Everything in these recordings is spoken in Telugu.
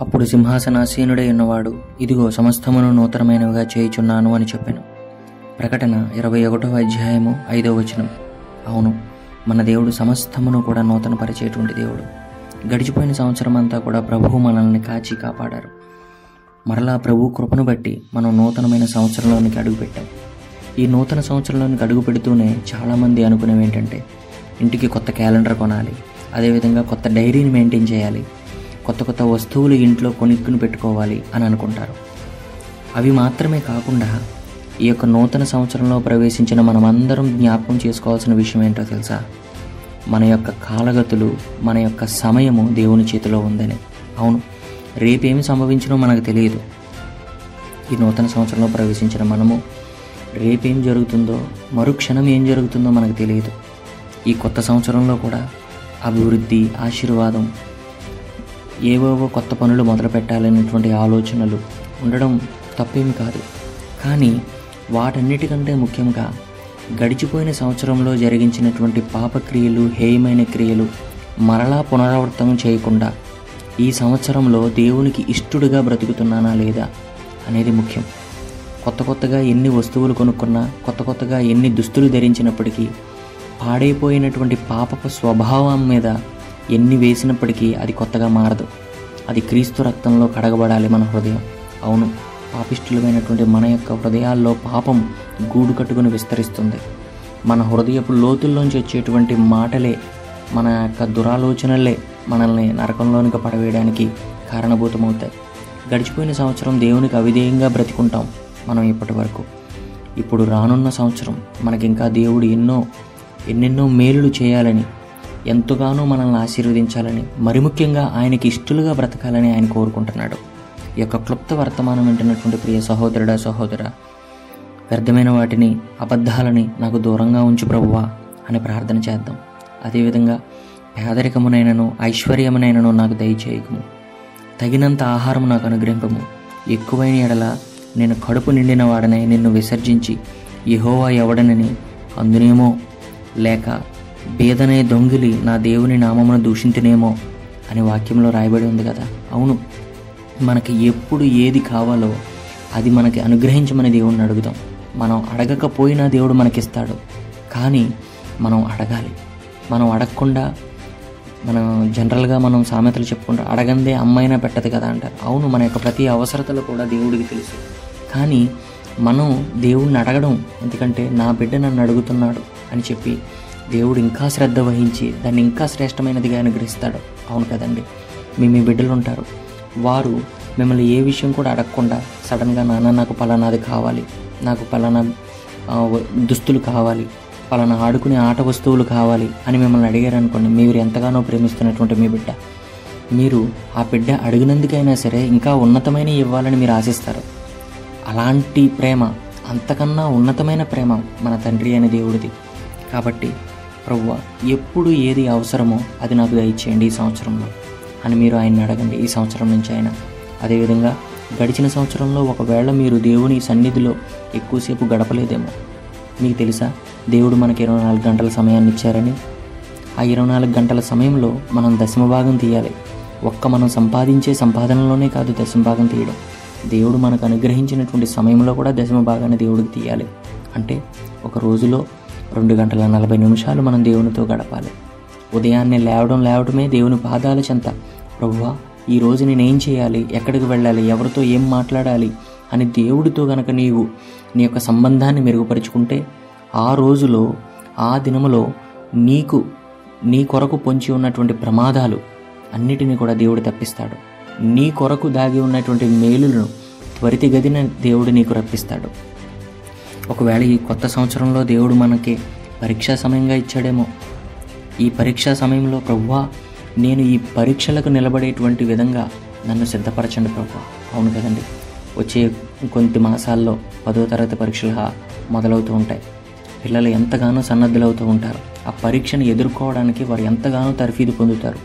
అప్పుడు సింహాసనాసీనుడై ఉన్నవాడు ఇదిగో సమస్తమును నూతనమైనవిగా చేయుచున్నాను అని చెప్పాను. ప్రకటన ఇరవై ఒకటవ అధ్యాయము ఐదవ వచనం. అవును మన దేవుడు సమస్తమును కూడా నూతనపరిచేటువంటి దేవుడు. గడిచిపోయిన సంవత్సరం అంతా కూడా ప్రభువు మనల్ని కాచి కాపాడారు. మరలా ప్రభు కృపను బట్టి మనం నూతనమైన సంవత్సరంలోనికి అడుగుపెట్టాం. ఈ నూతన సంవత్సరంలోనికి అడుగు పెడుతూనే చాలామంది అనుకునేవి ఏంటంటే ఇంటికి కొత్త క్యాలెండర్ కొనాలి అదేవిధంగా కొత్త డైరీని మెయింటైన్ చేయాలి కొత్త కొత్త వస్తువులు ఇంట్లో కొనుక్కుని పెట్టుకోవాలి అని అనుకుంటారు. అవి మాత్రమే కాకుండా ఈ యొక్క నూతన సంవత్సరంలో ప్రవేశించిన మనమందరం జ్ఞాపకం చేసుకోవాల్సిన విషయం ఏంటో తెలుసా? మన యొక్క కాలగతులు మన యొక్క సమయము దేవుని చేతిలో ఉందని. అవును రేపేమి సంభవించినో మనకు తెలియదు. ఈ నూతన సంవత్సరంలో ప్రవేశించిన మనము రేపేం జరుగుతుందో మరుక్షణం ఏం జరుగుతుందో మనకు తెలియదు. ఈ కొత్త సంవత్సరంలో కూడా అభివృద్ధి ఆశీర్వాదం ఏవేవో కొత్త పనులు మొదలుపెట్టాలనేటువంటి ఆలోచనలు ఉండడం తప్పేమి కాదు. కానీ వాటన్నిటికంటే ముఖ్యంగా గడిచిపోయిన సంవత్సరంలో జరిగించినటువంటి పాపక్రియలు హేయమైన క్రియలు మరలా పునరావృతం చేయకుండా ఈ సంవత్సరంలో దేవునికి ఇష్టడుగా బ్రతుకుతున్నానా లేదా అనేది ముఖ్యం. కొత్త కొత్తగా ఎన్ని వస్తువులు కొనుక్కున్నా కొత్త కొత్తగా ఎన్ని దుస్తులు ధరించినప్పటికీ పాడైపోయినటువంటి పాపపు స్వభావం మీద ఎన్ని వేసినప్పటికీ అది కొత్తగా మారదు. అది క్రీస్తు రక్తంలో కడగబడాలి మన హృదయం. అవును పాపిష్టులమైనటువంటి మన యొక్క హృదయాల్లో పాపం గూడు కట్టుకుని విస్తరిస్తుంది. మన హృదయపు లోతుల్లోంచి వచ్చేటువంటి మాటలే మన యొక్క దురాలోచనలే మనల్ని నరకంలోనికి పడవేయడానికి కారణభూతమవుతాయి. గడిచిపోయిన సంవత్సరం దేవునికి అవిధేయంగా బ్రతికుంటాం మనం ఇప్పటి వరకు. ఇప్పుడు రానున్న సంవత్సరం మనకి ఇంకా దేవుడు ఎన్నో ఎన్నెన్నో మేలులు చేయాలని ఎంతగానో మనల్ని ఆశీర్వదించాలని మరి ముఖ్యంగా ఆయనకి ఇష్టలుగా బ్రతకాలని ఆయన కోరుకుంటున్నాడు. ఈ యొక్క క్లుప్త వర్తమానం వింటున్నటువంటి ప్రియ సహోదరుడా సహోదర వ్యర్థమైన వాటిని అబద్ధాలని నాకు దూరంగా ఉంచు ప్రభువా అని ప్రార్థన చేద్దాం. అదేవిధంగా పేదరికమునైనను ఐశ్వర్యమునైనను నాకు దయచేయకము. తగినంత ఆహారం నాకు అనుగ్రహింపము. ఎక్కువైన ఎడల నేను కడుపు నిండిన వాడనై నిన్ను విసర్జించి యహోవా ఎవడనని అందునేమో లేక బేదనే దొంగిలి నా దేవుని నామమును దూషించునేమో అనే వాక్యంలో రాయబడి ఉంది కదా. అవును మనకి ఎప్పుడు ఏది కావాలో అది మనకి అనుగ్రహించమని దేవుడిని అడుగుదాం మనం అడగకపోయినా దేవుడు మనకిస్తాడు. కానీ మనం అడగాలి. మనం అడగకుండా మనం జనరల్గా మనం సామెతలు చెప్పుకుంటాం అడగందే అమ్మైనా పెట్టదు కదా అంటారు అవును మన యొక్క ప్రతి అవసరతలు కూడా దేవుడికి తెలుసు. కానీ మనం దేవుణ్ణి అడగడం ఎందుకంటే నా బిడ్డ నన్ను అడుగుతున్నాడు అని చెప్పి దేవుడు ఇంకా శ్రద్ధ వహించి దాన్ని ఇంకా శ్రేష్టమైనదిగా అనుగ్రహిస్తాడు. అవును కదండి? మీ మీ బిడ్డలు ఉంటారు వారు మిమ్మల్ని ఏ విషయం కూడా అడగకుండా సడన్గా నాన్న నాకు పలానాది కావాలి నాకు పలానా దుస్తులు కావాలి పలానా ఆడుకునే ఆట వస్తువులు కావాలి అని మిమ్మల్ని అడిగారు అనుకోండి మీరు ఎంతగానో ప్రేమిస్తున్నటువంటి మీ బిడ్డ. మీరు ఆ బిడ్డ అడిగినందుకైనా సరే ఇంకా ఉన్నతమైన ఇవ్వాలని మీరు ఆశిస్తారు. అలాంటి ప్రేమ అంతకన్నా ఉన్నతమైన ప్రేమ మన తండ్రి అనే దేవుడిది. కాబట్టి ప్రవ్వ ఎప్పుడు ఏది అవసరమో అది నాకు దయచేయండి ఈ సంవత్సరంలో అని మీరు ఆయన్ని అడగండి. ఈ సంవత్సరం నుంచి ఆయన అదేవిధంగా గడిచిన సంవత్సరంలో ఒకవేళ మీరు దేవుని సన్నిధిలో ఎక్కువసేపు గడపలేదేమో మీకు తెలుసా? దేవుడు మనకి ఇరవై నాలుగు గంటల సమయాన్ని ఇచ్చారని. ఆ ఇరవై నాలుగు గంటల సమయంలో మనం దశమ భాగం తీయాలి. ఒక్క మనం సంపాదించే సంపాదనలోనే కాదు దశమ భాగం తీయడం. దేవుడు మనకు అనుగ్రహించినటువంటి సమయంలో కూడా దశమ భాగాన్ని దేవుడికి తీయాలి. అంటే ఒక రోజులో రెండు గంటల నలభై నిమిషాలు మనం దేవునితో గడపాలి. ఉదయాన్నే లేవడం లేవడమే దేవుని పాదాల చెంత. ప్రభువా ఈ రోజు నేనేం చేయాలి? ఎక్కడికి వెళ్ళాలి? ఎవరితో ఏం మాట్లాడాలి? అని దేవుడితో గనక నీవు నీ యొక్క సంబంధాన్ని మెరుగుపరుచుకుంటే ఆ రోజులో ఆ దినములో నీకు నీ కొరకు పొంచి ఉన్నటువంటి ప్రమాదాలు అన్నిటినీ కూడా దేవుడు తప్పిస్తాడు. నీ కొరకు దాగి ఉన్నటువంటి మేలులను త్వరితగతిన దేవుడు నీకు రప్పిస్తాడు. ఒకవేళ ఈ కొత్త సంవత్సరంలో దేవుడు మనకి పరీక్షా సమయంగా ఇచ్చాడేమో. ఈ పరీక్షా సమయంలో ప్రభువా నేను ఈ పరీక్షలకు నిలబడేటువంటి విధంగా నన్ను సిద్ధపరచండి ప్రభు అవును కదండి. వచ్చే కొద్ది మాసాల్లో పదో తరగతి పరీక్షలు మొదలవుతూ ఉంటాయి. పిల్లలు ఎంతగానో సన్నద్ధులవుతూ ఉంటారు. ఆ పరీక్షను ఎదుర్కోవడానికి వారు ఎంతగానో తర్ఫీదు పొందుతారు.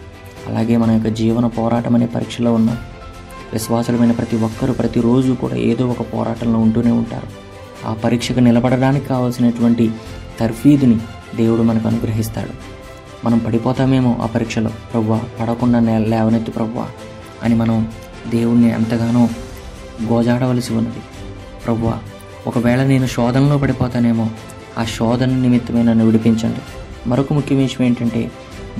అలాగే మన యొక్క జీవన పోరాటం అనే పరీక్షలో ఉన్న. విశ్వాసులమైన ప్రతి ఒక్కరూ ప్రతిరోజు కూడా ఏదో ఒక పోరాటంలో ఉంటూనే ఉంటారు. ఆ పరీక్షకు నిలబడడానికి కావాల్సినటువంటి తర్ఫీదుని దేవుడు మనకు అనుగ్రహిస్తాడు. మనం పడిపోతామేమో ఆ పరీక్షలో. ప్రవ్వా పడకుండా నే- లేవనెత్తు ప్రవ్వా అని మనం దేవుణ్ణి ఎంతగానో గోజాడవలసి ఉన్నది. ప్రభువా ఒకవేళ నేను శోధనలో పడిపోతానేమో ఆ శోధన నిమిత్తమే నన్ను విడిపించండి. మరొక ముఖ్య విషయం ఏంటంటే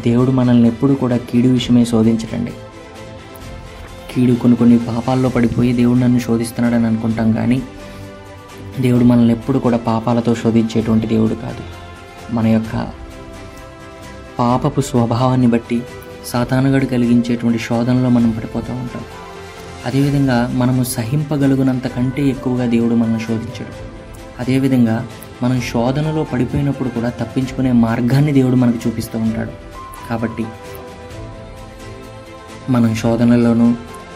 దేవుడు మనల్ని ఎప్పుడు కూడా కీడు విషయమే శోధించడండి. కీడు కొన్ని కొన్ని పాపాల్లో పడిపోయి దేవుడు నన్ను శోధిస్తున్నాడని అనుకుంటాం కానీ దేవుడు మనల్ని ఎప్పుడు కూడా పాపాలతో శోధించేటువంటి దేవుడు కాదు. మన యొక్క పాపపు స్వభావాన్ని బట్టి సాతానుగడు కలిగించేటువంటి శోధనలో మనం పడిపోతూ ఉంటాం. అదేవిధంగా మనము సహింపగలుగునంత కంటే ఎక్కువగా దేవుడు మనల్ని శోధించడు. అదేవిధంగా మనం శోధనలో పడిపోయినప్పుడు కూడా తప్పించుకునే మార్గాన్ని దేవుడు మనకు చూపిస్తూ ఉంటాడు. కాబట్టి మనం శోధనల్లోనూ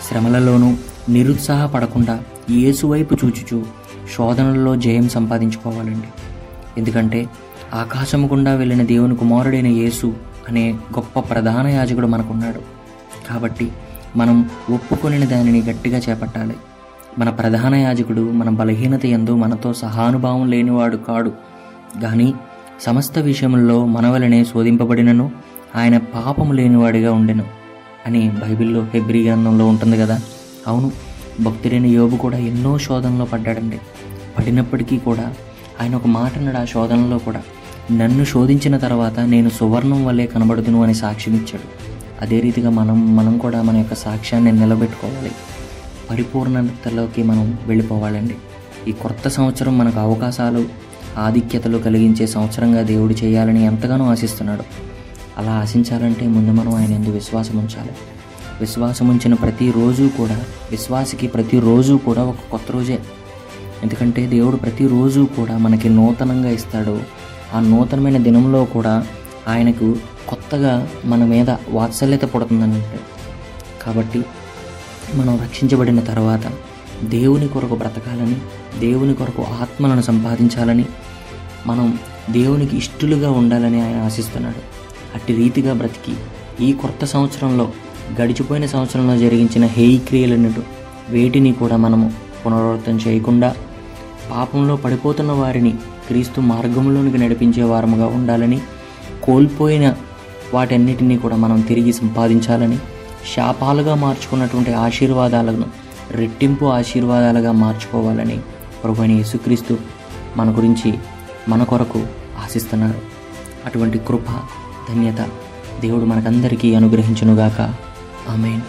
శ్రమలలోనూ నిరుత్సాహపడకుండా ఏసువైపు వైపు చూచుచూ శోధనల్లో జయం సంపాదించుకోవాలండి. ఎందుకంటే ఆకాశము గుండా వెళ్ళిన దేవుని కుమారుడైన యేసు అనే గొప్ప ప్రధాన యాజకుడు మనకున్నాడు. కాబట్టి మనం ఒప్పుకొనిన దానిని గట్టిగా చేపట్టాలి. మన ప్రధాన యాజకుడు మన బలహీనత ఎందు మనతో సహానుభావం లేనివాడు కాడు. కానీ సమస్త విషయంలో మనవలనే శోధింపబడినను ఆయన పాపము లేనివాడిగా ఉండెను అని బైబిల్లో హెబ్రి గ్రంథంలో ఉంటుంది కదా. అవును భక్తుడైన యోబు కూడా ఎన్నో శోధనలో పడ్డాడండి. పడినప్పటికీ కూడా ఆయన ఒక మాట అన్నాడు ఆ శోధనలో కూడా. నన్ను శోధించిన తర్వాత నేను సువర్ణం వల్లే కనబడుదును అని సాక్ష్యం ఇచ్చాడు. అదే రీతిగా మనం మనం కూడా మన యొక్క సాక్ష్యాన్ని నిలబెట్టుకోవాలి. పరిపూర్ణతలోకి మనం వెళ్ళిపోవాలండి. ఈ కొత్త సంవత్సరం మనకు అవకాశాలు ఆధిక్యతలు కలిగించే సంవత్సరంగా దేవుడు చేయాలని ఎంతగానో ఆశిస్తున్నాడు. అలా ఆశించాలంటే ముందు మనం ఆయన ఎందు విశ్వాసం ఉంచాలి. విశ్వాసం ఉంచిన ప్రతిరోజు కూడా విశ్వాసికి ప్రతిరోజు కూడా ఒక కొత్త రోజే. ఎందుకంటే దేవుడు ప్రతిరోజు కూడా మనకి నూతనంగా ఇస్తాడు. ఆ నూతనమైన దినంలో కూడా ఆయనకు కొత్తగా మన మీద వాత్సల్యత పుడుతుందని కాబట్టి మనం రక్షించబడిన తర్వాత దేవుని కొరకు బ్రతకాలని దేవుని కొరకు ఆత్మలను సంపాదించాలని మనం దేవునికి ఇష్టలుగా ఉండాలని ఆయన ఆశిస్తున్నాడు. అట్టి రీతిగా బ్రతికి ఈ కొత్త సంవత్సరంలో గడిచిపోయిన సంవత్సరంలో జరిగించిన హేయి క్రియలను వేటిని కూడా మనము పునరావృతం చేయకుండా పాపంలో పడిపోతున్న వారిని క్రీస్తు మార్గంలోనికి నడిపించే వారముగా ఉండాలని కోల్పోయిన వాటన్నిటినీ కూడా మనం తిరిగి సంపాదించాలని శాపాలుగా మార్చుకున్నటువంటి ఆశీర్వాదాలను రెట్టింపు ఆశీర్వాదాలుగా మార్చుకోవాలని ప్రభుని యేసుక్రీస్తు మన గురించి మన కొరకు ఆశిస్తున్నారు. అటువంటి కృప ధన్యత దేవుడు మనకందరికీ అనుగ్రహించునుగాక. ఆమెన్.